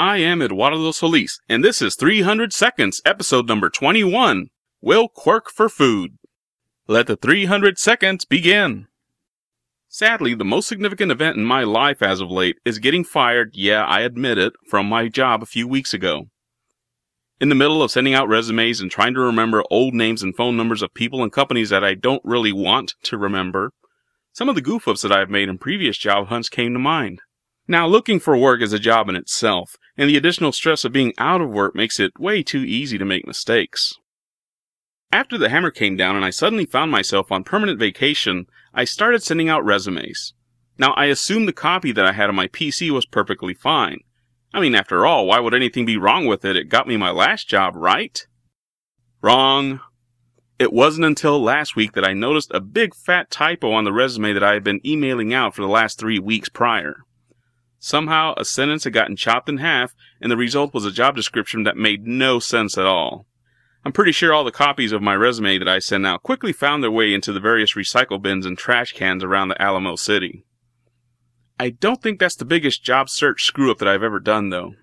I am Eduardo Solis, and this is 300 Seconds, episode number 21 Will Quirk for Food. Let the 300 seconds begin. Sadly, the most significant event in my life as of late is getting fired, yeah, I admit it, from my job a few weeks ago. In the middle of sending out resumes and trying to remember old names and phone numbers of people and companies that I don't really want to remember, some of the goof ups that I've made in previous job hunts came to mind. Now, looking for work is a job in itself, and the additional stress of being out of work makes it way too easy to make mistakes. After the hammer came down and I suddenly found myself on permanent vacation, I started sending out resumes. Now, I assumed the copy that I had on my PC was perfectly fine. I mean, after all, why would anything be wrong with it? It got me my last job, right? Wrong. It wasn't until last week that I noticed a big fat typo on the resume that I had been emailing out for the last three weeks prior. Somehow, a sentence had gotten chopped in half, and the result was a job description that made no sense at all. I'm pretty sure all the copies of my resume that I sent out quickly found their way into the various recycle bins and trash cans around the Alamo City. I don't think that's the biggest job search screw up that I've ever done, though.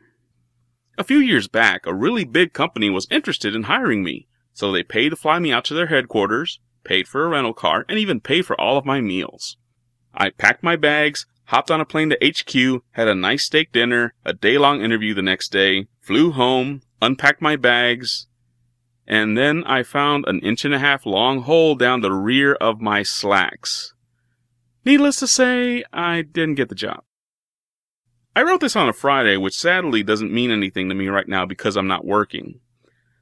A few years back, a really big company was interested in hiring me, so they paid to fly me out to their headquarters, paid for a rental car, and even paid for all of my meals. I packed my bags, hopped on a plane to HQ, had a nice steak dinner, a day long interview the next day, flew home, unpacked my bags, and then I found an inch and a half long hole down the rear of my slacks. Needless to say, I didn't get the job. I wrote this on a Friday, which sadly doesn't mean anything to me right now because I'm not working.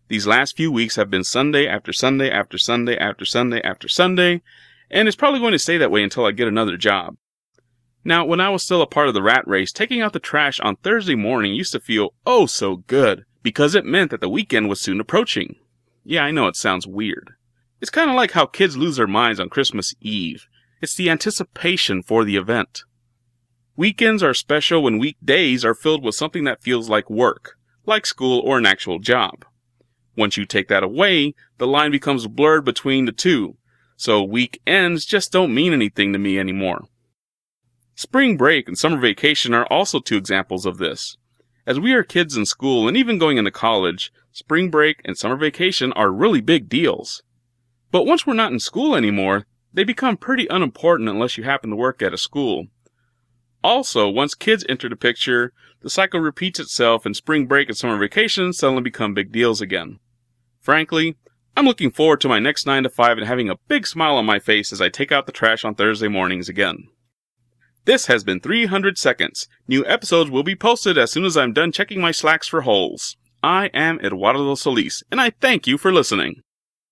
These last few weeks have been Sunday after Sunday after Sunday after Sunday after Sunday, and it's probably going to stay that way until I get another job. Now, when I was still a part of the rat race, taking out the trash on Thursday morning used to feel oh so good because it meant that the weekend was soon approaching. Yeah, I know it sounds weird. It's kind of like how kids lose their minds on Christmas Eve. It's the anticipation for the event. Weekends are special when weekdays are filled with something that feels like work, like school or an actual job. Once you take that away, the line becomes blurred between the two, so weekends just don't mean anything to me anymore. Spring break and summer vacation are also two examples of this. As we are kids in school and even going into college, spring break and summer vacation are really big deals. But once we're not in school anymore, they become pretty unimportant unless you happen to work at a school. Also, once kids enter the picture, the cycle repeats itself and spring break and summer vacation suddenly become big deals again. Frankly, I'm looking forward to my next 9 to 5 and having a big smile on my face as I take out the trash on Thursday mornings again. This has been 300 Seconds. New episodes will be posted as soon as I'm done checking my slacks for holes. I am Eduardo Solis, and I thank you for listening.